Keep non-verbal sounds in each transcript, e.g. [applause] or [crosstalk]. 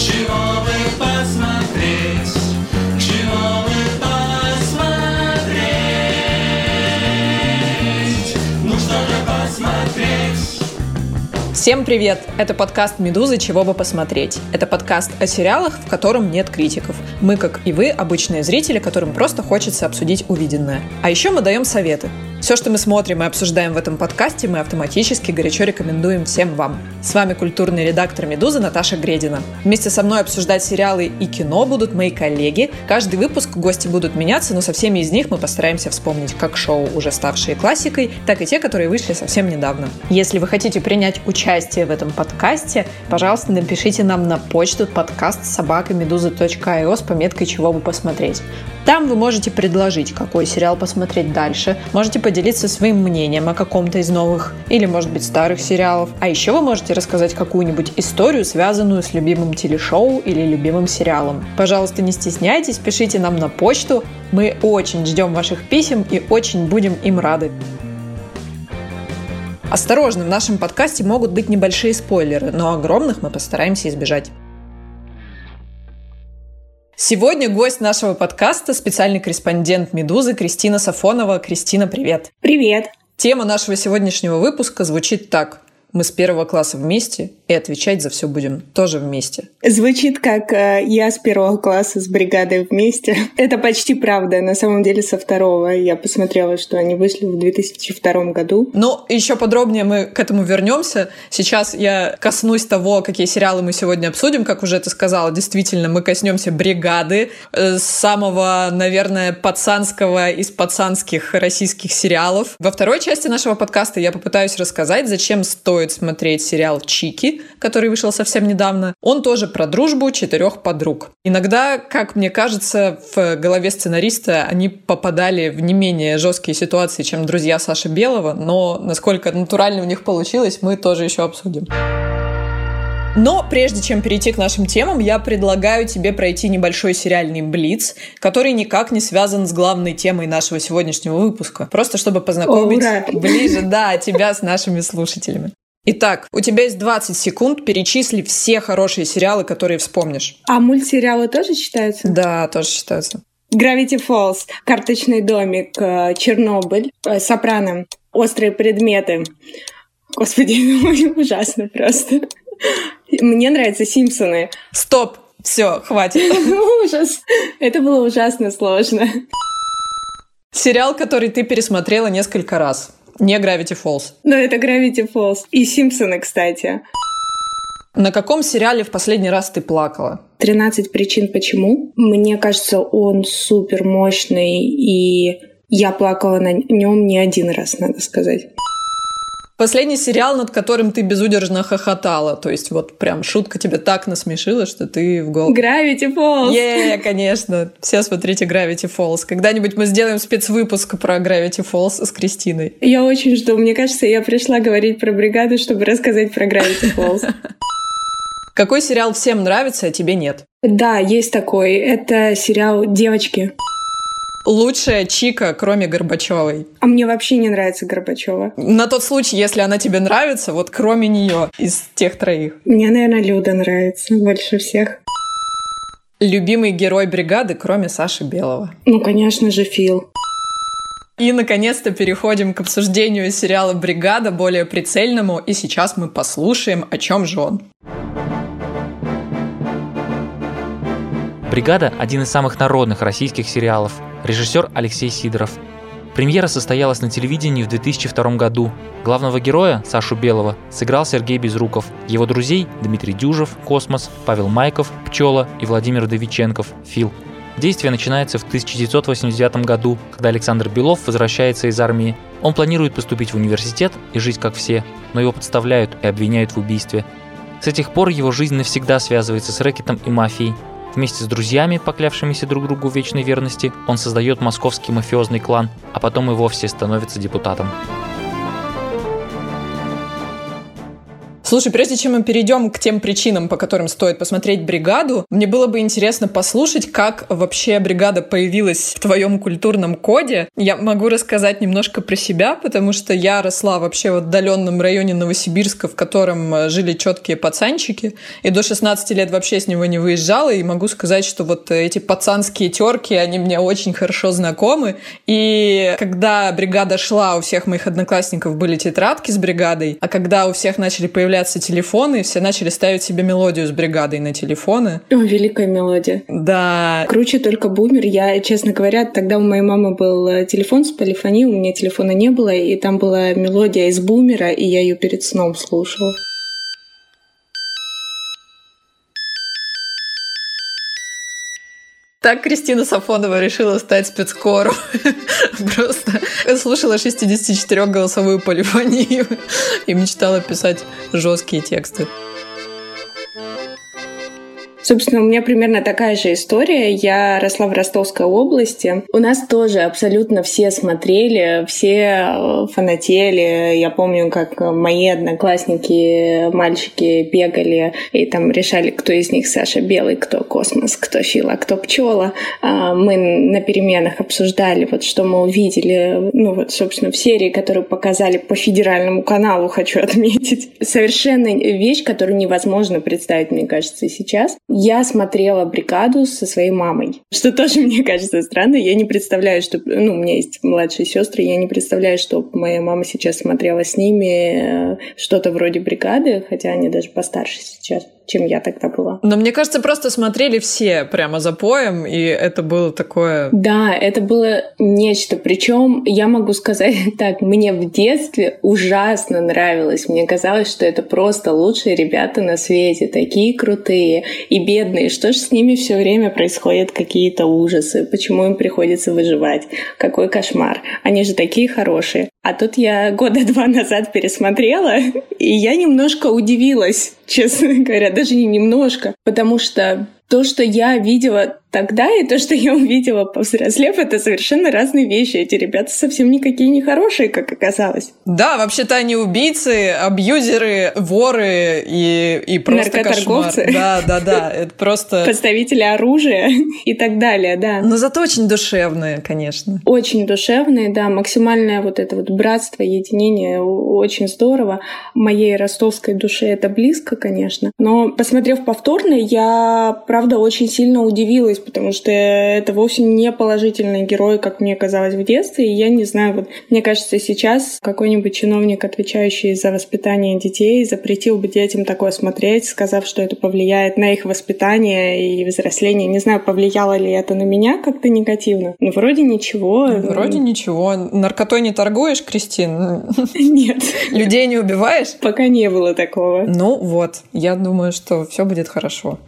Чего бы Всем привет! Это подкаст «Медузы. Чего бы посмотреть». Это подкаст о сериалах, в котором нет критиков. Мы, как и вы, обычные зрители, которым просто хочется обсудить увиденное. А еще мы даем советы. Все, что мы смотрим и обсуждаем в этом подкасте, мы автоматически горячо рекомендуем всем вам. С вами культурный редактор «Медузы» Наташа Гредина. Вместе со мной обсуждать сериалы и кино будут мои коллеги. Каждый выпуск гости будут меняться, но со всеми из них мы постараемся вспомнить как шоу, уже ставшие классикой, так и те, которые вышли совсем недавно. Если вы хотите принять участие в этом подкасте, пожалуйста, напишите нам на почту подкаст собакамедуза.io с пометкой «Чего бы посмотреть». Там вы можете предложить, какой сериал посмотреть дальше, можете поделиться своим мнением о каком-то из новых или, может быть, старых сериалов. А еще вы можете рассказать какую-нибудь историю, связанную с любимым телешоу или любимым сериалом. Пожалуйста, не стесняйтесь, пишите нам на почту. Мы очень ждем ваших писем и очень будем им рады. Осторожно, в нашем подкасте могут быть небольшие спойлеры, но огромных мы постараемся избежать. Сегодня гость нашего подкаста – специальный корреспондент «Медузы» Кристина Сафонова. Кристина, привет! Привет! Тема нашего сегодняшнего выпуска звучит так. Мы с первого класса вместе, и отвечать за все будем тоже вместе. Звучит как э, я с первого класса с бригадой вместе. [laughs] Это почти правда. На самом деле со второго. Я посмотрела, что они вышли в 2002 году. Ну, еще подробнее мы к этому вернемся. Сейчас я коснусь того, какие сериалы мы сегодня обсудим. Как уже ты сказала, действительно, мы коснемся бригады, э, самого, наверное, пацанского из пацанских российских сериалов. Во второй части нашего подкаста я попытаюсь рассказать, зачем стоит смотреть сериал «Чики», который вышел совсем недавно. Он тоже про дружбу четырех подруг. Иногда, как мне кажется, в голове сценариста они попадали в не менее жесткие ситуации, чем друзья Саши Белого, но насколько натурально у них получилось, мы тоже еще обсудим. Но прежде чем перейти к нашим темам, я предлагаю тебе пройти небольшой сериальный блиц, который никак не связан с главной темой нашего сегодняшнего выпуска. Просто чтобы познакомить Ура! ближе, да, тебя с нашими слушателями. Итак, у тебя есть 20 секунд, перечисли все хорошие сериалы, которые вспомнишь. А мультсериалы тоже считаются? Да, тоже считаются. Gravity Falls, Карточный домик, э, Чернобыль, э, Сопрано, Острые предметы. Господи, [laughs] ужасно просто. Мне нравятся Симпсоны. Стоп! Все, хватит. [laughs] Ужас. Это было ужасно сложно. Сериал, который ты пересмотрела несколько раз. Не Gravity Falls. Но это Gravity Falls. И Симпсоны, кстати. На каком сериале в последний раз ты плакала? 13 причин почему. Мне кажется, он супер мощный, и я плакала на нем не один раз, надо сказать. Последний сериал, над которым ты безудержно хохотала. То есть вот прям шутка тебя так насмешила, что ты в гол... Gravity Falls! Е, конечно. Все смотрите Gravity Falls. Когда-нибудь мы сделаем спецвыпуск про Gravity Falls с Кристиной. Я очень жду. Мне кажется, я пришла говорить про бригаду, чтобы рассказать про Gravity Falls. [laughs] Какой сериал всем нравится, а тебе нет? Да, есть такой. Это сериал «Девочки». Лучшая Чика, кроме Горбачевой. А мне вообще не нравится Горбачева. На тот случай, если она тебе нравится, вот кроме нее, из тех троих. Мне, наверное, Люда нравится больше всех. Любимый герой бригады, кроме Саши Белого. Ну, конечно же, Фил. И, наконец-то, переходим к обсуждению сериала «Бригада» более прицельному, и сейчас мы послушаем, о чем же он. «Бригада» — один из самых народных российских сериалов. Режиссер Алексей Сидоров. Премьера состоялась на телевидении в 2002 году. Главного героя, Сашу Белого, сыграл Сергей Безруков. Его друзей – Дмитрий Дюжев, Космос, Павел Майков, Пчела и Владимир Довиченков, Фил. Действие начинается в 1989 году, когда Александр Белов возвращается из армии. Он планирует поступить в университет и жить как все, но его подставляют и обвиняют в убийстве. С этих пор его жизнь навсегда связывается с рэкетом и мафией. Вместе с друзьями, поклявшимися друг другу в вечной верности, он создает московский мафиозный клан, а потом и вовсе становится депутатом. Слушай, прежде чем мы перейдем к тем причинам, по которым стоит посмотреть «Бригаду», мне было бы интересно послушать, как вообще «Бригада» появилась в твоем культурном коде. Я могу рассказать немножко про себя, потому что я росла вообще в отдаленном районе Новосибирска, в котором э, жили четкие пацанчики, и до 16 лет вообще с него не выезжала, и могу сказать, что вот эти пацанские терки, они мне очень хорошо знакомы, и когда «Бригада» шла, у всех моих одноклассников были тетрадки с «Бригадой», а когда у всех начали появляться телефоны, все начали ставить себе мелодию с «Бригадой» на телефоны. О, великая мелодия. Да. Круче только бумер. Я, честно говоря, тогда у моей мамы был э, телефон с полифонией, у меня телефона не было, и там была мелодия из бумера, и я ее перед сном слушала. Так Кристина Сафонова решила стать спецкором. [laughs] Просто слушала 64-голосовую полифонию и мечтала писать жесткие тексты. Собственно, у меня примерно такая же история. Я росла в Ростовской области. У нас тоже абсолютно все смотрели, все э, фанатели. Я помню, как мои одноклассники, мальчики бегали и там решали, кто из них Саша Белый, кто Космос, кто Фила, кто Пчела. А мы на переменах обсуждали, вот что мы увидели, ну вот, собственно, в серии, которую показали по федеральному каналу, хочу отметить. Совершенно вещь, которую невозможно представить, мне кажется, сейчас я смотрела «Бригаду» со своей мамой, что тоже, [laughs] мне кажется, странно. Я не представляю, что... Ну, у меня есть младшие сестры, я не представляю, что моя мама сейчас смотрела с ними э, что-то вроде «Бригады», хотя они даже постарше сейчас чем я тогда была. Но мне кажется, просто смотрели все прямо за поем, и это было такое... Да, это было нечто. Причем я могу сказать [laughs] так, мне в детстве ужасно нравилось. Мне казалось, что это просто лучшие ребята на свете, такие крутые и бедные. Что же с ними все время происходят какие-то ужасы? Почему им приходится выживать? Какой кошмар. Они же такие хорошие. А тут я года [laughs] два назад пересмотрела, [laughs] и я немножко удивилась, честно говоря, даже не немножко, потому что то, что я видела тогда и то, что я увидела повзрослев, это совершенно разные вещи. Эти ребята совсем никакие не хорошие, как оказалось. Да, вообще-то они убийцы, абьюзеры, воры и, и просто Наркоторговцы. кошмар. Да, да, да. Это просто... [laughs] Представители оружия [laughs] и так далее, да. Но зато очень душевные, конечно. Очень душевные, да. Максимальное вот это вот братство, единение очень здорово. Моей ростовской душе это близко, конечно. Но посмотрев повторно, я, правда, очень сильно удивилась потому что это вовсе не положительный герой, как мне казалось в детстве. И я не знаю, вот мне кажется, сейчас какой-нибудь чиновник, отвечающий за воспитание детей, запретил бы детям такое смотреть, сказав, что это повлияет на их воспитание и взросление. Не знаю, повлияло ли это на меня как-то негативно. Ну, вроде ничего. Вроде ничего. Наркотой не торгуешь, Кристин? [laughs] Нет. Людей не убиваешь? Пока не было такого. Ну вот, я думаю, что все будет хорошо.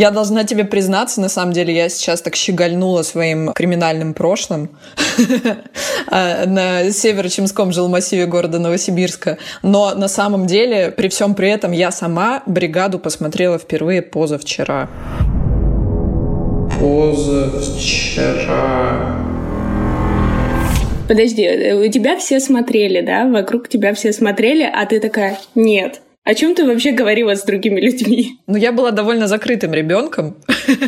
Я должна тебе признаться, на самом деле, я сейчас так щегольнула своим криминальным прошлым [laughs] а, на северо-чемском жилмассиве города Новосибирска. Но на самом деле, при всем при этом, я сама бригаду посмотрела впервые позавчера. Позавчера. Подожди, у тебя все смотрели, да? Вокруг тебя все смотрели, а ты такая, нет, о чем ты вообще говорила с другими людьми? Ну, я была довольно закрытым ребенком.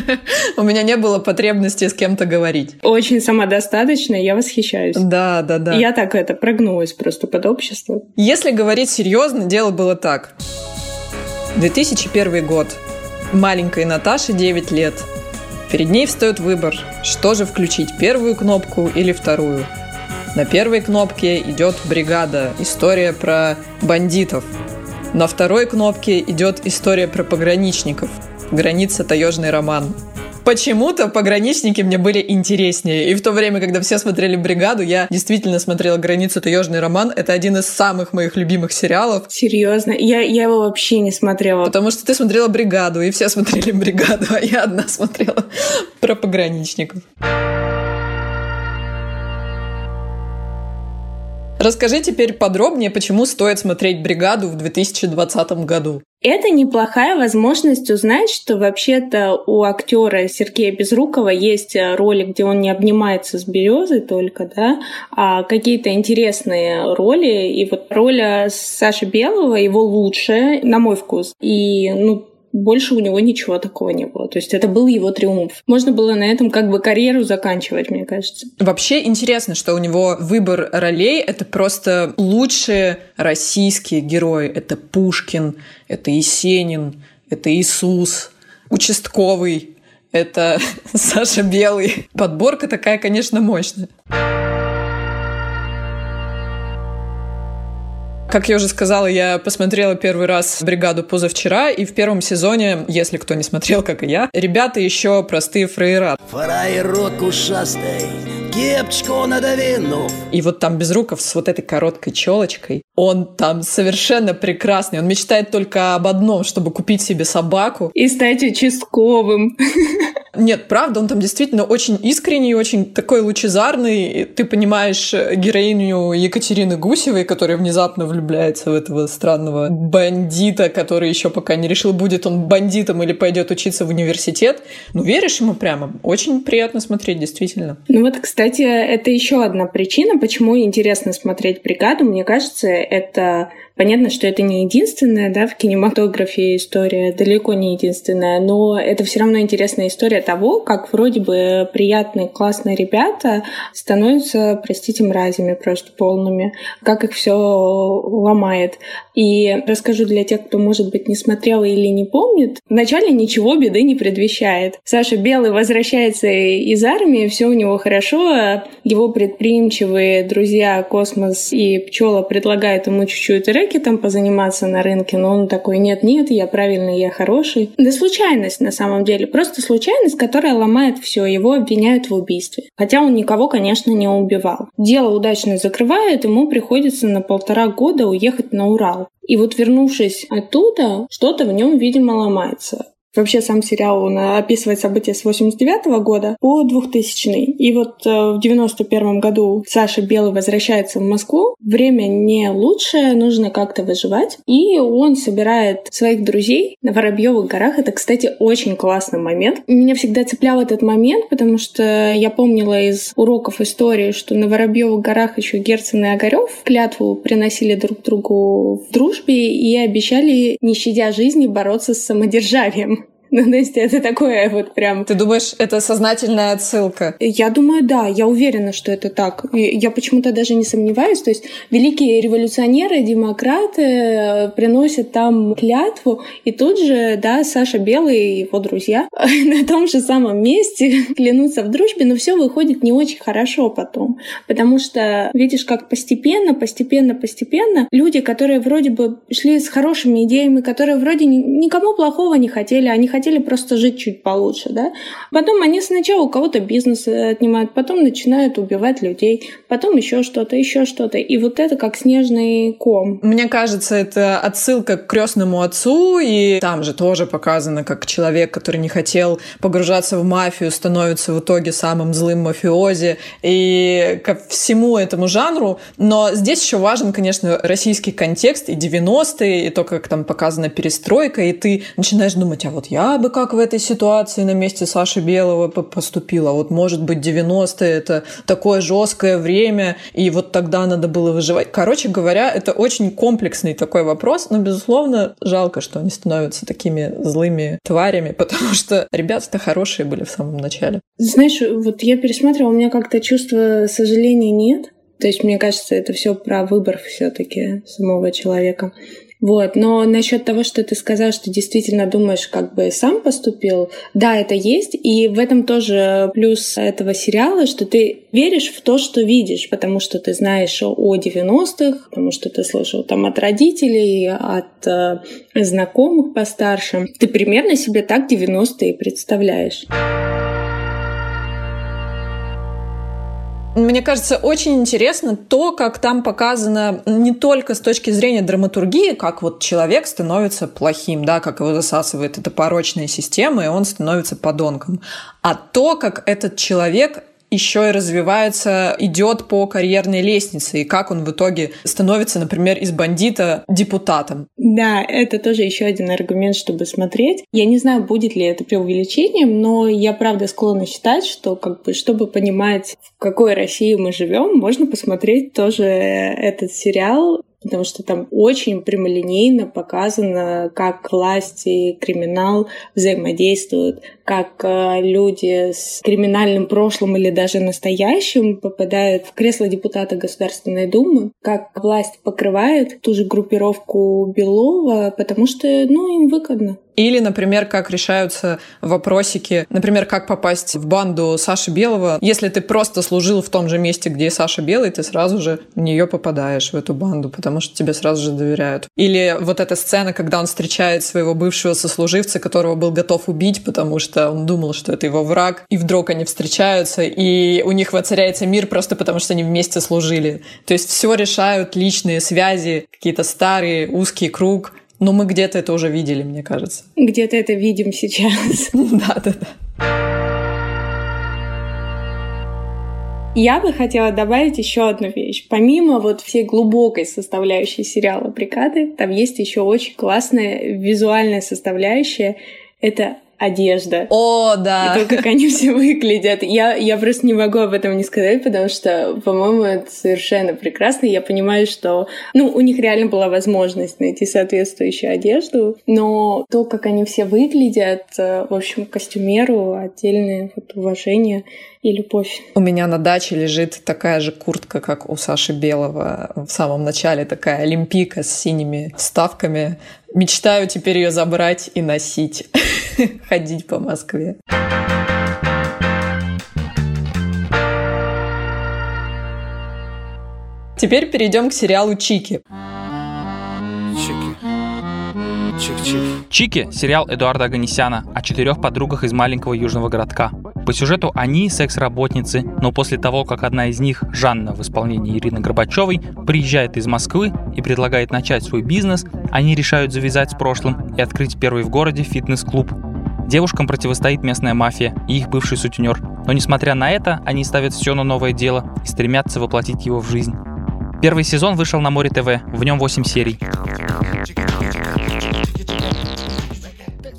[laughs] У меня не было потребности с кем-то говорить. Очень самодостаточно, я восхищаюсь. Да, да, да. Я так это прогнулась просто под общество. Если говорить серьезно, дело было так. 2001 год. Маленькой Наташе 9 лет. Перед ней встает выбор, что же включить, первую кнопку или вторую. На первой кнопке идет бригада, история про бандитов – на второй кнопке идет история про пограничников. Граница таежный роман. Почему-то пограничники мне были интереснее. И в то время, когда все смотрели «Бригаду», я действительно смотрела «Границу таежный роман». Это один из самых моих любимых сериалов. Серьезно? Я, я его вообще не смотрела. Потому что ты смотрела «Бригаду», и все смотрели «Бригаду», а я одна смотрела [laughs] про пограничников. Расскажи теперь подробнее, почему стоит смотреть «Бригаду» в 2020 году. Это неплохая возможность узнать, что вообще-то у актера Сергея Безрукова есть роли, где он не обнимается с березой только, да, а какие-то интересные роли. И вот роль Саши Белого его лучшая, на мой вкус. И, ну, больше у него ничего такого не было. То есть это был его триумф. Можно было на этом как бы карьеру заканчивать, мне кажется. Вообще интересно, что у него выбор ролей — это просто лучшие российские герои. Это Пушкин, это Есенин, это Иисус, участковый, это [laughs] Саша Белый. Подборка такая, конечно, мощная. Как я уже сказала, я посмотрела первый раз «Бригаду» позавчера, и в первом сезоне, если кто не смотрел, как и я, ребята еще простые фраера. Фраерок ушастый, кепочку надавинув. И вот там Безруков с вот этой короткой челочкой, он там совершенно прекрасный. Он мечтает только об одном, чтобы купить себе собаку. И стать участковым. [laughs] Нет, правда, он там действительно очень искренний, очень такой лучезарный. Ты понимаешь героиню Екатерины Гусевой, которая внезапно влюбляется в этого странного бандита, который еще пока не решил, будет он бандитом или пойдет учиться в университет. Ну, веришь ему прямо? Очень приятно смотреть, действительно. Ну вот, кстати, это еще одна причина, почему интересно смотреть «Бригаду». Мне кажется, это Понятно, что это не единственная, да, в кинематографе история, далеко не единственная, но это все равно интересная история того, как вроде бы приятные, классные ребята становятся, простите, мразями просто полными, как их все ломает. И расскажу для тех, кто, может быть, не смотрел или не помнит, вначале ничего беды не предвещает. Саша Белый возвращается из армии, все у него хорошо, его предприимчивые друзья Космос и Пчела предлагают ему чуть-чуть рэкетом позаниматься на рынке, но он такой, нет-нет, я правильный, я хороший. Да случайность на самом деле, просто случайность, которая ломает все, его обвиняют в убийстве. Хотя он никого, конечно, не убивал. Дело удачно закрывает, ему приходится на полтора года уехать на Урал. И вот вернувшись оттуда, что-то в нем, видимо, ломается. Вообще сам сериал он описывает события с 89 -го года по 2000 -й. И вот э, в 91 году Саша Белый возвращается в Москву. Время не лучшее, нужно как-то выживать. И он собирает своих друзей на Воробьевых горах. Это, кстати, очень классный момент. Меня всегда цеплял этот момент, потому что я помнила из уроков истории, что на Воробьевых горах еще Герцен и Огарев клятву приносили друг другу в дружбе и обещали, не щадя жизни, бороться с самодержавием. Ну, то есть это такое вот прям... Ты думаешь, это сознательная отсылка? Я думаю, да. Я уверена, что это так. Я почему-то даже не сомневаюсь. То есть великие революционеры, демократы э, приносят там клятву, и тут же, да, Саша Белый и его друзья [laughs] на том же самом месте [laughs] клянутся в дружбе, но все выходит не очень хорошо потом. Потому что видишь, как постепенно, постепенно, постепенно люди, которые вроде бы шли с хорошими идеями, которые вроде никому плохого не хотели, они хотели хотели просто жить чуть получше, да. Потом они сначала у кого-то бизнес отнимают, потом начинают убивать людей, потом еще что-то, еще что-то. И вот это как снежный ком. Мне кажется, это отсылка к крестному отцу, и там же тоже показано, как человек, который не хотел погружаться в мафию, становится в итоге самым злым мафиози, и ко всему этому жанру. Но здесь еще важен, конечно, российский контекст и 90-е, и то, как там показана перестройка, и ты начинаешь думать, а вот я бы как в этой ситуации на месте Саши Белого поступила. Вот, может быть, 90-е — это такое жесткое время, и вот тогда надо было выживать. Короче говоря, это очень комплексный такой вопрос, но, безусловно, жалко, что они становятся такими злыми тварями, [laughs] потому что ребята-то хорошие были в самом начале. Знаешь, вот я пересматривала, у меня как-то чувства сожаления нет. То есть, мне кажется, это все про выбор все-таки самого человека. Вот. Но насчет того, что ты сказал, что действительно думаешь, как бы сам поступил, да, это есть. И в этом тоже плюс этого сериала, что ты веришь в то, что видишь, потому что ты знаешь о 90-х, потому что ты слышал там от родителей, от э, знакомых постарше. Ты примерно себе так 90-е представляешь. Мне кажется, очень интересно то, как там показано не только с точки зрения драматургии, как вот человек становится плохим, да, как его засасывает эта порочная система, и он становится подонком, а то, как этот человек еще и развивается, идет по карьерной лестнице, и как он в итоге становится, например, из бандита депутатом. Да, это тоже еще один аргумент, чтобы смотреть. Я не знаю, будет ли это преувеличением, но я правда склонна считать, что как бы, чтобы понимать, в какой России мы живем, можно посмотреть тоже этот сериал потому что там очень прямолинейно показано, как власть и криминал взаимодействуют, как э, люди с криминальным прошлым или даже настоящим попадают в кресло депутата Государственной Думы, как власть покрывает ту же группировку Белова, потому что ну, им выгодно. Или, например, как решаются вопросики, например, как попасть в банду Саши Белого. Если ты просто служил в том же месте, где и Саша Белый, ты сразу же в нее попадаешь, в эту банду, потому что тебе сразу же доверяют. Или вот эта сцена, когда он встречает своего бывшего сослуживца, которого был готов убить, потому что он думал, что это его враг, и вдруг они встречаются, и у них воцаряется мир просто потому, что они вместе служили. То есть все решают личные связи, какие-то старые, узкий круг, но мы где-то это уже видели, мне кажется. Где-то это видим сейчас. [laughs] Да, да, да. Я бы хотела добавить еще одну вещь. Помимо вот всей глубокой составляющей сериала «Бригады», там есть еще очень классная визуальная составляющая. Это одежда. О, да. И то, как они все выглядят. Я, я просто не могу об этом не сказать, потому что, по-моему, это совершенно прекрасно. Я понимаю, что ну, у них реально была возможность найти соответствующую одежду, но то, как они все выглядят, э, в общем, костюмеру отдельное вот, уважение и любовь. У меня на даче лежит такая же куртка, как у Саши Белого в самом начале, такая олимпийка с синими вставками. Мечтаю теперь ее забрать и носить, [laughs] ходить по Москве. Теперь перейдем к сериалу Чики. Чики. Чики – сериал Эдуарда Аганесяна о четырех подругах из маленького южного городка. По сюжету они секс-работницы, но после того, как одна из них, Жанна в исполнении Ирины Горбачевой, приезжает из Москвы и предлагает начать свой бизнес, они решают завязать с прошлым и открыть первый в городе фитнес-клуб. Девушкам противостоит местная мафия и их бывший сутенер. Но несмотря на это, они ставят все на новое дело и стремятся воплотить его в жизнь. Первый сезон вышел на Море ТВ, в нем 8 серий.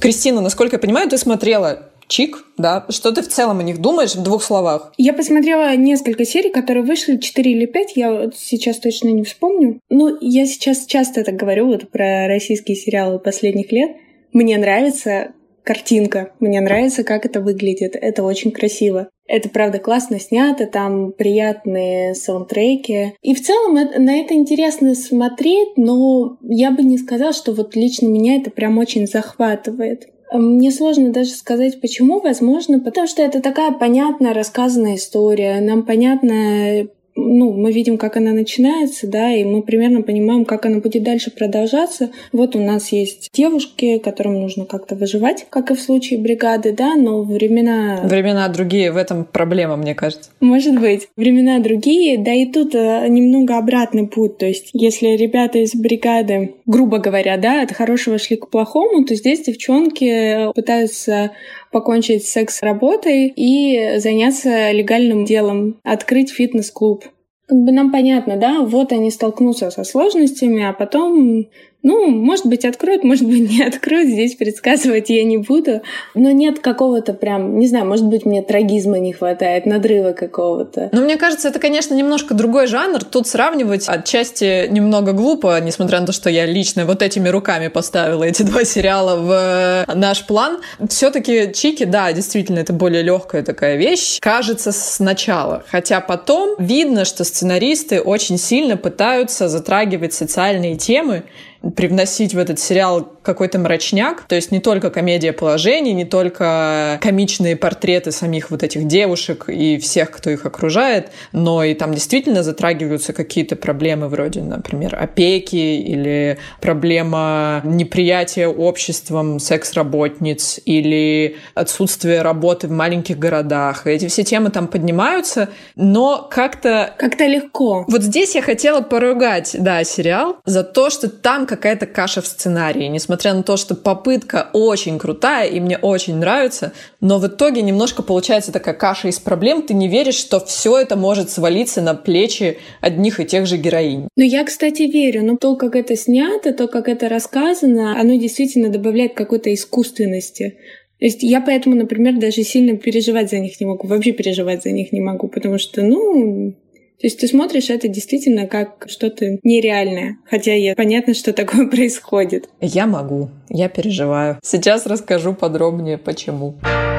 Кристина, насколько я понимаю, ты смотрела Чик, да? Что ты в целом о них думаешь в двух словах? Я посмотрела несколько серий, которые вышли 4 или 5, я вот сейчас точно не вспомню. Ну, я сейчас часто это говорю вот про российские сериалы последних лет. Мне нравится картинка, мне нравится, как это выглядит, это очень красиво. Это, правда, классно снято, там приятные саундтреки. И в целом на это интересно смотреть, но я бы не сказала, что вот лично меня это прям очень захватывает. Мне сложно даже сказать, почему. Возможно, потому что это такая понятная рассказанная история. Нам понятно, ну, мы видим, как она начинается, да, и мы примерно понимаем, как она будет дальше продолжаться. Вот у нас есть девушки, которым нужно как-то выживать, как и в случае бригады, да, но времена... Времена другие, в этом проблема, мне кажется. Может быть. Времена другие, да и тут э, немного обратный путь. То есть, если ребята из бригады, грубо говоря, да, от хорошего шли к плохому, то здесь девчонки пытаются покончить с секс-работой и заняться легальным делом, открыть фитнес-клуб. Как бы нам понятно, да, вот они столкнутся со сложностями, а потом ну, может быть, откроют, может быть, [laughs] не откроют. Здесь предсказывать я не буду. Но нет какого-то прям, не знаю, может быть, мне трагизма не хватает, надрыва какого-то. Ну, мне кажется, это, конечно, немножко другой жанр. Тут сравнивать отчасти немного глупо, несмотря на то, что я лично вот этими руками поставила эти два сериала в э, наш план. Все-таки Чики, да, действительно, это более легкая такая вещь. Кажется сначала. Хотя потом видно, что сценаристы очень сильно пытаются затрагивать социальные темы, привносить в этот сериал какой-то мрачняк, то есть не только комедия положений, не только комичные портреты самих вот этих девушек и всех, кто их окружает, но и там действительно затрагиваются какие-то проблемы вроде, например, опеки или проблема неприятия обществом секс-работниц или отсутствие работы в маленьких городах. Эти все темы там поднимаются, но как-то... Как-то легко. Вот здесь я хотела поругать, да, сериал за то, что там какая-то каша в сценарии, несмотря на то, что попытка очень крутая и мне очень нравится, но в итоге немножко получается такая каша из проблем, ты не веришь, что все это может свалиться на плечи одних и тех же героинь. Ну, я, кстати, верю, но то, как это снято, то, как это рассказано, оно действительно добавляет какой-то искусственности. То есть я поэтому, например, даже сильно переживать за них не могу, вообще переживать за них не могу, потому что, ну, то есть ты смотришь это действительно как что-то нереальное, хотя я понятно, что такое [laughs] происходит. Я могу, я переживаю. Сейчас расскажу подробнее, почему. Почему?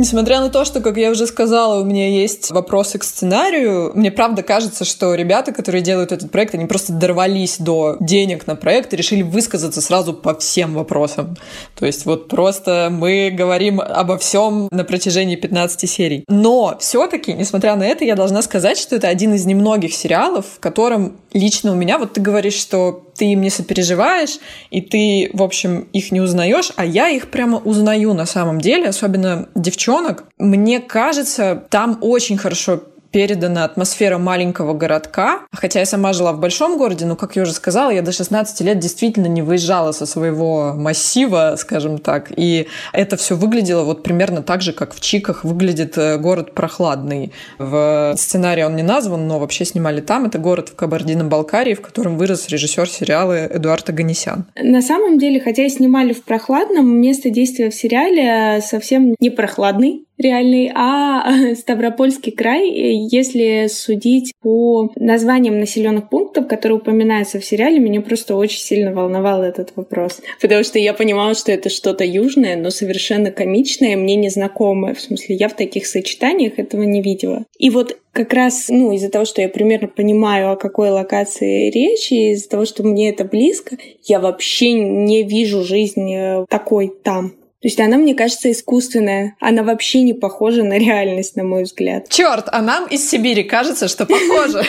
Несмотря на то, что, как я уже сказала, у меня есть вопросы к сценарию, мне правда кажется, что ребята, которые делают этот проект, они просто дорвались до денег на проект и решили высказаться сразу по всем вопросам. То есть вот просто мы говорим обо всем на протяжении 15 серий. Но все-таки, несмотря на это, я должна сказать, что это один из немногих сериалов, в котором лично у меня, вот ты говоришь, что ты им не сопереживаешь, и ты, в общем, их не узнаешь, а я их прямо узнаю на самом деле, особенно девчонок. Мне кажется, там очень хорошо передана атмосфера маленького городка. Хотя я сама жила в большом городе, но, как я уже сказала, я до 16 лет действительно не выезжала со своего массива, скажем так. И это все выглядело вот примерно так же, как в Чиках выглядит э, город прохладный. В сценарии он не назван, но вообще снимали там. Это город в Кабардино-Балкарии, в котором вырос режиссер сериала Эдуард Аганесян. На самом деле, хотя и снимали в прохладном, место действия в сериале совсем не прохладный реальный, а [laughs] Ставропольский край, если судить по названиям населенных пунктов, которые упоминаются в сериале, меня просто очень сильно волновал этот вопрос. Потому что я понимала, что это что-то южное, но совершенно комичное, мне незнакомое. В смысле, я в таких сочетаниях этого не видела. И вот как раз, ну, из-за того, что я примерно понимаю, о какой локации речь, и из-за того, что мне это близко, я вообще не вижу жизнь э, такой там. То есть она, мне кажется, искусственная. Она вообще не похожа на реальность, на мой взгляд. Черт, а нам из Сибири кажется, что похоже.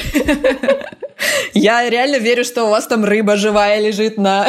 Я реально верю, что у вас там рыба живая лежит на,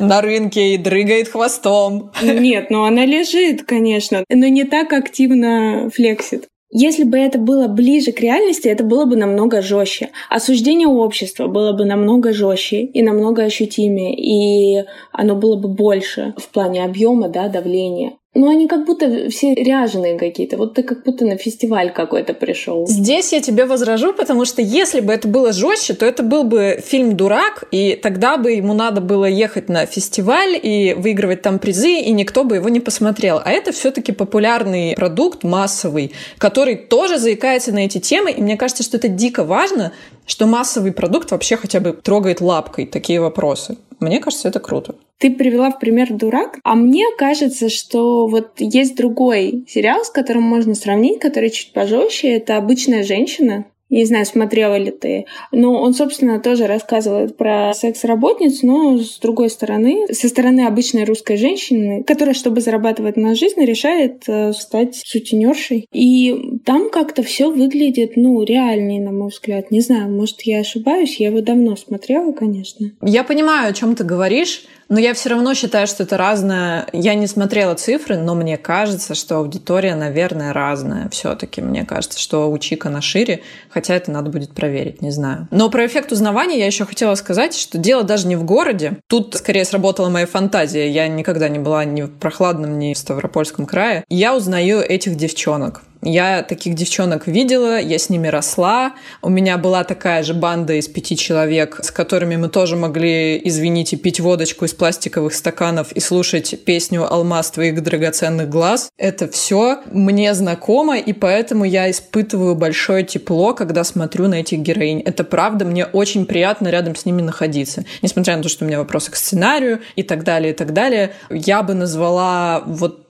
на рынке и дрыгает хвостом. Нет, ну она лежит, конечно, но не так активно флексит. Если бы это было ближе к реальности, это было бы намного жестче. Осуждение общества было бы намного жестче и намного ощутимее, и оно было бы больше в плане объема, да, давления. Ну, они как будто все ряженые какие-то. Вот ты как будто на фестиваль какой-то пришел. Здесь я тебе возражу, потому что если бы это было жестче, то это был бы фильм «Дурак», и тогда бы ему надо было ехать на фестиваль и выигрывать там призы, и никто бы его не посмотрел. А это все-таки популярный продукт, массовый, который тоже заикается на эти темы, и мне кажется, что это дико важно, что массовый продукт вообще хотя бы трогает лапкой такие вопросы. Мне кажется, это круто. Ты привела в пример «Дурак», а мне кажется, что вот есть другой сериал, с которым можно сравнить, который чуть пожестче. Это «Обычная женщина». Не знаю, смотрела ли ты. Но он, собственно, тоже рассказывает про секс-работниц, но с другой стороны, со стороны обычной русской женщины, которая, чтобы зарабатывать на жизнь, решает э, стать сутенершей. И там как-то все выглядит, ну, реальнее, на мой взгляд. Не знаю, может, я ошибаюсь, я его давно смотрела, конечно. Я понимаю, о чем ты говоришь. Но я все равно считаю, что это разное. Я не смотрела цифры, но мне кажется, что аудитория, наверное, разная. Все-таки мне кажется, что у Чика на шире, хотя это надо будет проверить, не знаю. Но про эффект узнавания я еще хотела сказать, что дело даже не в городе. Тут скорее сработала моя фантазия. Я никогда не была ни в прохладном, ни в Ставропольском крае. Я узнаю этих девчонок. Я таких девчонок видела, я с ними росла. У меня была такая же банда из пяти человек, с которыми мы тоже могли, извините, пить водочку из пластиковых стаканов и слушать песню «Алмаз твоих драгоценных глаз». Это все мне знакомо, и поэтому я испытываю большое тепло, когда смотрю на этих героинь. Это правда, мне очень приятно рядом с ними находиться. Несмотря на то, что у меня вопросы к сценарию и так далее, и так далее, я бы назвала вот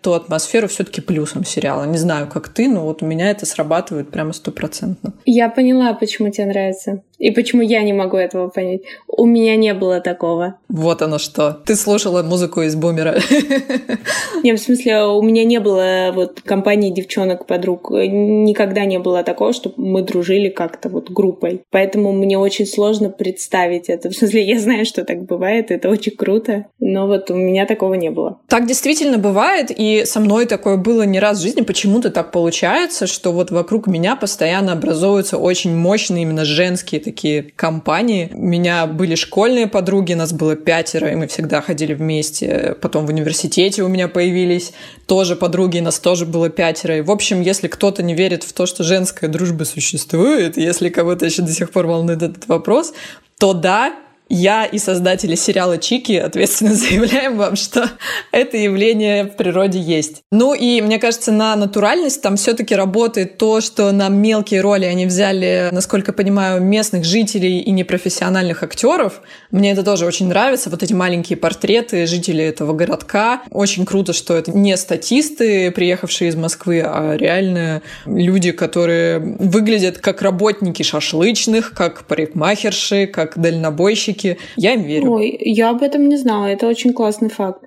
эту атмосферу все-таки плюсом сериала. Не знаю, как ты, но вот у меня это срабатывает прямо стопроцентно. Я поняла, почему тебе нравится. И почему я не могу этого понять? У меня не было такого. Вот оно что. Ты слушала музыку из бумера. [laughs] Не, в смысле, у меня не было вот компании девчонок, подруг. Никогда не было такого, чтобы мы дружили как-то вот группой. Поэтому мне очень сложно представить это. [laughs] В смысле, я знаю, что так бывает, это очень круто. Но вот у меня такого не было. Так действительно бывает, и И со мной такое было не раз в жизни. Почему-то так получается, что вот вокруг меня постоянно образовываются очень мощные именно женские такие компании. У меня были школьные подруги, нас было пятеро, и мы всегда ходили вместе. Потом в университете у меня появились тоже подруги, нас тоже было пятеро. И, в общем, если кто-то не верит в то, что женская дружба существует, если кого-то еще до сих пор волнует этот вопрос, то да, я и создатели сериала Чики ответственно [laughs] заявляем вам, что это явление в природе есть. Ну и мне кажется, на натуральность там все-таки работает то, что на мелкие роли они взяли, насколько понимаю, местных жителей и непрофессиональных актеров. Мне это тоже очень нравится. Вот эти маленькие портреты жителей этого городка. Очень круто, что это не статисты, приехавшие из Москвы, а реальные люди, которые выглядят как работники шашлычных, как парикмахерши, как дальнобойщики мультики. Я им верю. Ой, я об этом не знала. Это очень классный факт.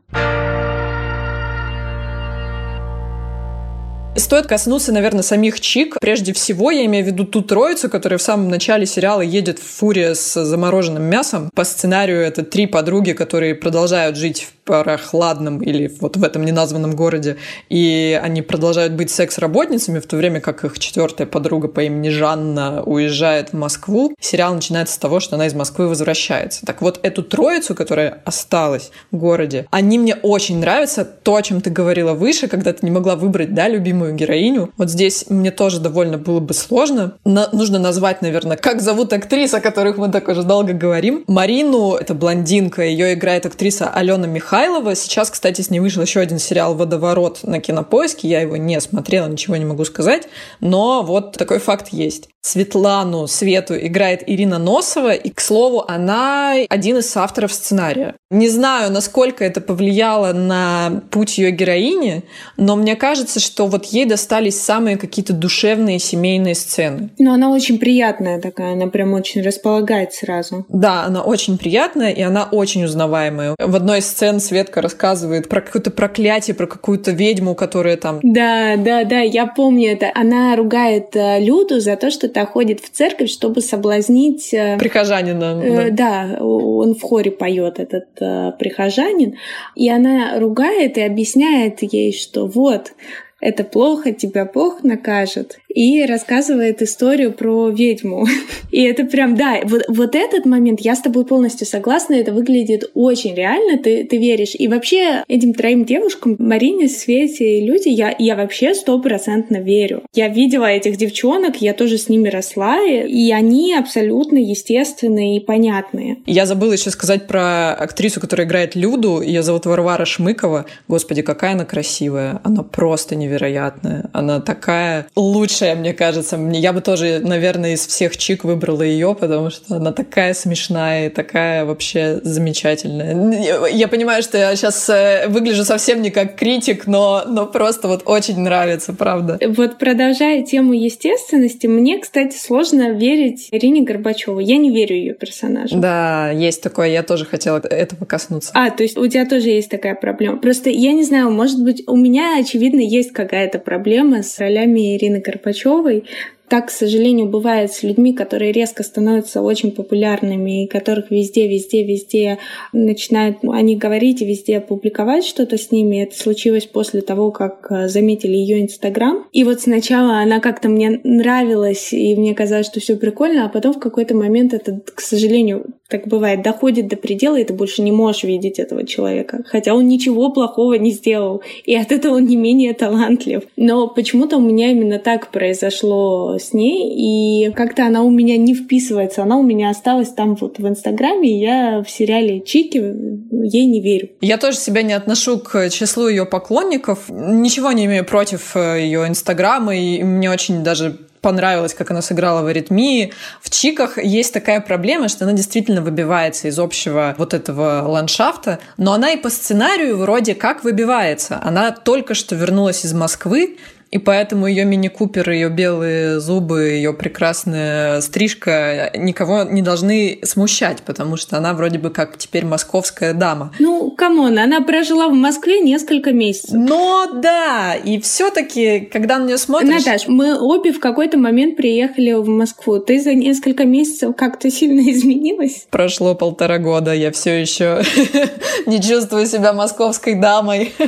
Стоит коснуться, наверное, самих Чик. Прежде всего, я имею в виду ту троицу, которая в самом начале сериала едет в фуре с замороженным мясом. По сценарию это три подруги, которые продолжают жить в прохладном или вот в этом неназванном городе, и они продолжают быть секс-работницами, в то время как их четвертая подруга по имени Жанна уезжает в Москву. Сериал начинается с того, что она из Москвы возвращается. Так вот, эту троицу, которая осталась в городе, они мне очень нравятся. То, о чем ты говорила выше, когда ты не могла выбрать, да, любимую героиню. Вот здесь мне тоже довольно было бы сложно. На, нужно назвать, наверное, как зовут актриса, о которых мы так уже долго говорим. Марину, это блондинка, ее играет актриса Алена Михайлова, Михайлова. Сейчас, кстати, с ней вышел еще один сериал «Водоворот» на Кинопоиске. Я его не смотрела, ничего не могу сказать. Но вот такой факт есть. Светлану Свету играет Ирина Носова, и, к слову, она один из авторов сценария. Не знаю, насколько это повлияло на путь ее героини, но мне кажется, что вот ей достались самые какие-то душевные семейные сцены. Но она очень приятная такая, она прям очень располагает сразу. Да, она очень приятная, и она очень узнаваемая. В одной из сцен Светка рассказывает про какое-то проклятие, про какую-то ведьму, которая там... Да, да, да, я помню это. Она ругает э, Люду за то, что та ходит в церковь, чтобы соблазнить... Э, Прихожанина. Э, да. да, он в хоре поет, этот э, прихожанин. И она ругает и объясняет ей, что вот, это плохо, тебя Бог накажет и рассказывает историю про ведьму. [laughs] И это прям, да, вот, вот этот момент, я с тобой полностью согласна, это выглядит очень реально, ты, ты веришь. И вообще этим троим девушкам, Марине, Свете и Люди, я, я вообще стопроцентно верю. Я видела этих девчонок, я тоже с ними росла, и они абсолютно естественные и понятные. Я забыла еще сказать про актрису, которая играет Люду. Ее зовут Варвара Шмыкова. Господи, какая она красивая. Она просто невероятная. Она такая лучшая лучшая, мне кажется. Мне, я бы тоже, наверное, из всех чик выбрала ее, потому что она такая смешная и такая вообще замечательная. Я понимаю, что я сейчас э, выгляжу совсем не как критик, но, но просто вот очень нравится, правда. Вот продолжая тему естественности, мне, кстати, сложно верить Ирине Горбачевой. Я не верю ее персонажу. Да, есть такое. Я тоже хотела этого коснуться. А, то есть у тебя тоже есть такая проблема. Просто я не знаю, может быть, у меня, очевидно, есть какая-то проблема с ролями Ирины Горбачевой Горбачевой так, к сожалению, бывает с людьми, которые резко становятся очень популярными, и которых везде, везде, везде начинают они говорить и везде публиковать что-то с ними. Это случилось после того, как э, заметили ее Инстаграм. И вот сначала она как-то мне нравилась, и мне казалось, что все прикольно, а потом в какой-то момент это, к сожалению, так бывает, доходит до предела, и ты больше не можешь видеть этого человека. Хотя он ничего плохого не сделал, и от этого он не менее талантлив. Но почему-то у меня именно так произошло с ней, и как-то она у меня не вписывается. Она у меня осталась там вот в Инстаграме, и я в сериале Чики ей не верю. Я тоже себя не отношу к числу ее поклонников. Ничего не имею против э, ее Инстаграма, и мне очень даже понравилось, как она сыграла в аритмии. В Чиках есть такая проблема, что она действительно выбивается из общего вот этого ландшафта, но она и по сценарию вроде как выбивается. Она только что вернулась из Москвы, И поэтому ее мини-купер, ее белые зубы, ее прекрасная стрижка никого не должны смущать, потому что она вроде бы как теперь московская дама. Ну, come on, она прожила в Москве несколько месяцев. Но да, и все-таки, когда на нее смотришь... Наташ, мы обе в какой-то момент приехали в Москву. Ты за несколько месяцев как-то сильно [laughs] изменилась? Прошло полтора года, я все еще [laughs] не чувствую себя московской дамой. [laughs]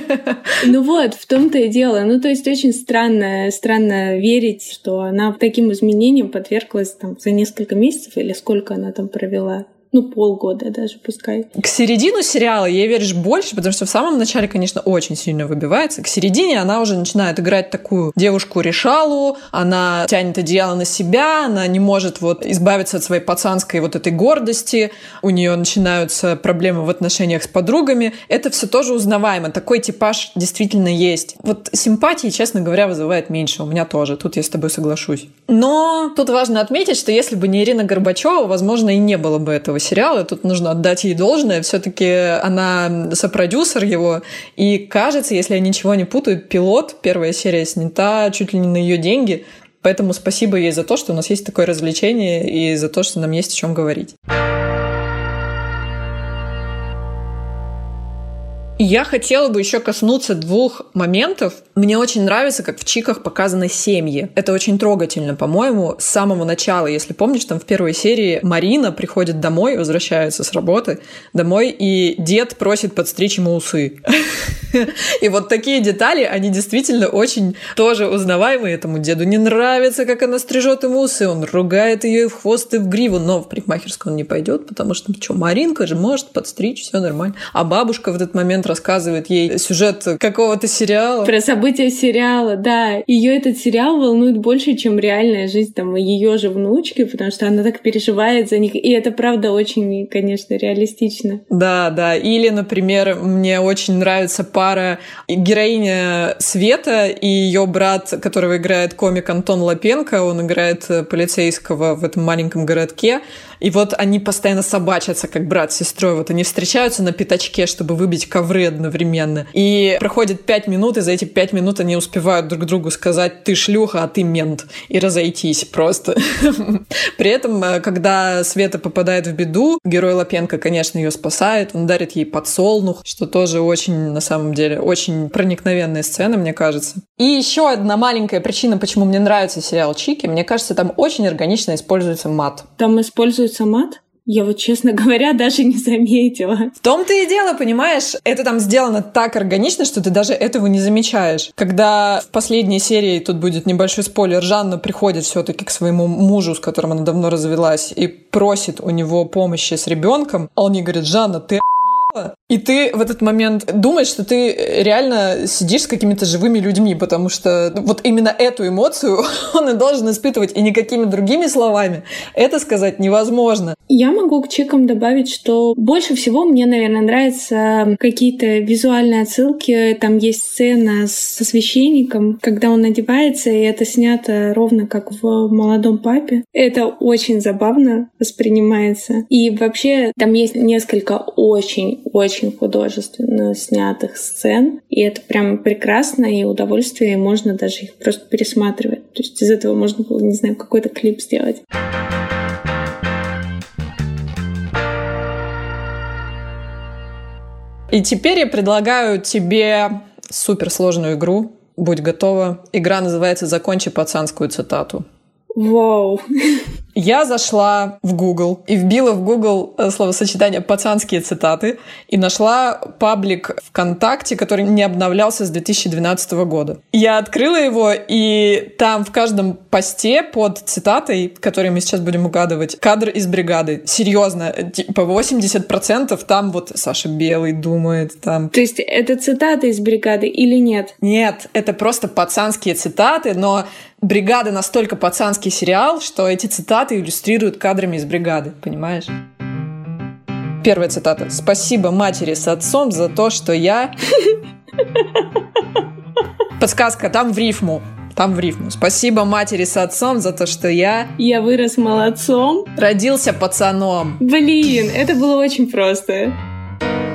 Ну вот, в том-то и дело. Ну, то есть очень странно, странно верить, что она таким изменениям подверглась там за несколько месяцев или сколько она там провела ну, полгода даже пускай. К середину сериала ей веришь больше, потому что в самом начале, конечно, очень сильно выбивается. К середине она уже начинает играть такую девушку-решалу, она тянет одеяло на себя, она не может вот избавиться от своей пацанской вот этой гордости, у нее начинаются проблемы в отношениях с подругами. Это все тоже узнаваемо. Такой типаж действительно есть. Вот симпатии, честно говоря, вызывает меньше. У меня тоже. Тут я с тобой соглашусь. Но тут важно отметить, что если бы не Ирина Горбачева, возможно, и не было бы этого сериала. Тут нужно отдать ей должное. Все-таки она сопродюсер его. И кажется, если я ничего не путаю, пилот, первая серия снята чуть ли не на ее деньги. Поэтому спасибо ей за то, что у нас есть такое развлечение и за то, что нам есть о чем говорить. Я хотела бы еще коснуться двух моментов. Мне очень нравится, как в Чиках показаны семьи. Это очень трогательно, по-моему, с самого начала. Если помнишь, там в первой серии Марина приходит домой, возвращается с работы домой, и дед просит подстричь ему усы. [laughs] И вот такие детали, они действительно очень тоже узнаваемые. Этому деду не нравится, как она стрижет ему усы. Он ругает ее в хвост и в гриву, но в парикмахерскую он не пойдет, потому что, что, Маринка же может подстричь, все нормально. А бабушка в этот момент рассказывает ей сюжет какого-то сериала. Про события сериала, да. Ее этот сериал волнует больше, чем реальная жизнь там ее же внучки, потому что она так переживает за них. И это правда очень, конечно, реалистично. Да, да. Или, например, мне очень нравится пара героиня Света и ее брат, которого играет комик Антон Лапенко. Он играет полицейского в этом маленьком городке. И вот они постоянно собачатся, как брат с сестрой. Вот они встречаются на пятачке, чтобы выбить ковры одновременно. И проходит пять минут, и за эти пять минут они успевают друг другу сказать «ты шлюха, а ты мент» и разойтись просто. [laughs] При этом, э, когда Света попадает в беду, герой Лапенко, конечно, ее спасает, он дарит ей подсолнух, что тоже очень, на самом деле, очень проникновенная сцена, мне кажется. И еще одна маленькая причина, почему мне нравится сериал Чики, мне кажется, там очень органично используется мат. Там используется мат? Я вот, честно [laughs] говоря, даже не заметила. В том-то и дело, понимаешь, это там сделано так органично, что ты даже этого не замечаешь. Когда в последней серии, тут будет небольшой спойлер, Жанна приходит все-таки к своему мужу, с которым она давно развелась, и просит у него помощи с ребенком, а он ей говорит, Жанна, ты и ты в этот момент думаешь, что ты реально сидишь с какими-то живыми людьми, потому что вот именно эту эмоцию [laughs] он и должен испытывать, и никакими другими словами это сказать невозможно. Я могу к чекам добавить, что больше всего мне, наверное, нравятся какие-то визуальные отсылки. Там есть сцена со священником, когда он одевается, и это снято ровно как в «Молодом папе». Это очень забавно воспринимается. И вообще там есть несколько очень-очень художественно снятых сцен, и это прям прекрасно, и удовольствие, и можно даже их просто пересматривать. То есть из этого можно было, не знаю, какой-то клип сделать. И теперь я предлагаю тебе суперсложную игру. Будь готова. Игра называется «Закончи пацанскую цитату». Вау. Я зашла в Google и вбила в Google э, словосочетание «пацанские цитаты» и нашла паблик ВКонтакте, который не обновлялся с 2012 года. Я открыла его, и там в каждом посте под цитатой, которые мы сейчас будем угадывать, кадр из бригады. Серьезно, типа 80% там вот Саша Белый думает там. То есть это цитаты из бригады или нет? Нет, это просто пацанские цитаты, но «Бригада» настолько пацанский сериал, что эти цитаты иллюстрируют кадрами из «Бригады», понимаешь? Первая цитата. «Спасибо матери с отцом за то, что я...» Подсказка, там в рифму. Там в рифму. Спасибо матери с отцом за то, что я... Я вырос молодцом. Родился пацаном. Блин, это было очень просто.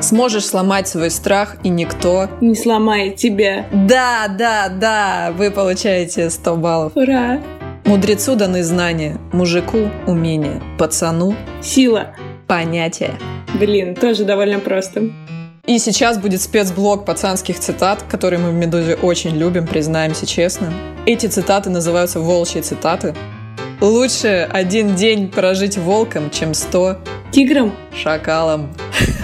Сможешь сломать свой страх, и никто... Не сломает тебя. Да, да, да, вы получаете 100 баллов. Ура! Мудрецу даны знания, мужику – умения, пацану Сила. – понятия. Блин, тоже довольно просто. И сейчас будет спецблок пацанских цитат, которые мы в «Медузе» очень любим, признаемся честно. Эти цитаты называются «волчьи цитаты». Лучше один день прожить волком, чем сто Тигром? шакалом.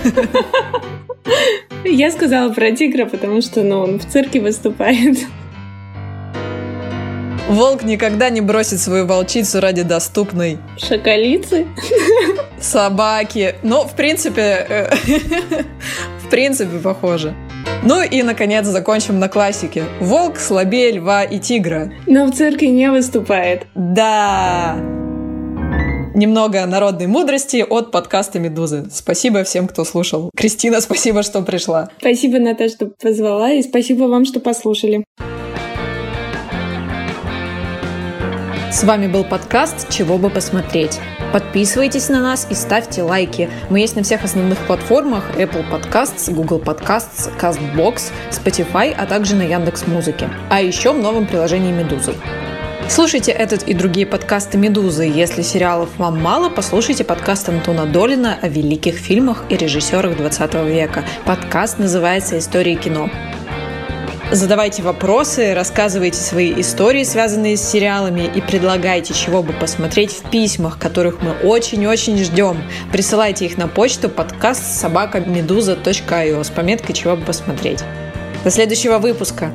[laughs] Я сказала про тигра, потому что ну, он в цирке выступает. Волк никогда не бросит свою волчицу ради доступной Шакалицы? [laughs] собаки. Ну, в принципе, э, [laughs] в принципе, похоже. Ну и, наконец, закончим на классике. Волк слабее льва и тигра. Но в цирке не выступает. Да! Немного народной мудрости от подкаста «Медузы». Спасибо всем, кто слушал. Кристина, спасибо, что пришла. Спасибо, Наташа, что позвала, и спасибо вам, что послушали. С вами был подкаст «Чего бы посмотреть». Подписывайтесь на нас и ставьте лайки. Мы есть на всех основных платформах Apple Podcasts, Google Podcasts, CastBox, Spotify, а также на Яндекс Музыке. А еще в новом приложении «Медузы». Слушайте этот и другие подкасты «Медузы». Если сериалов вам мало, послушайте подкаст Антона Долина о великих фильмах и режиссерах 20 века. Подкаст называется «Истории кино». Задавайте вопросы, рассказывайте свои истории, связанные с сериалами, и предлагайте, чего бы посмотреть в письмах, которых мы очень-очень ждем. Присылайте их на почту подкаст собакамедуза.io с пометкой «Чего бы посмотреть». До следующего выпуска!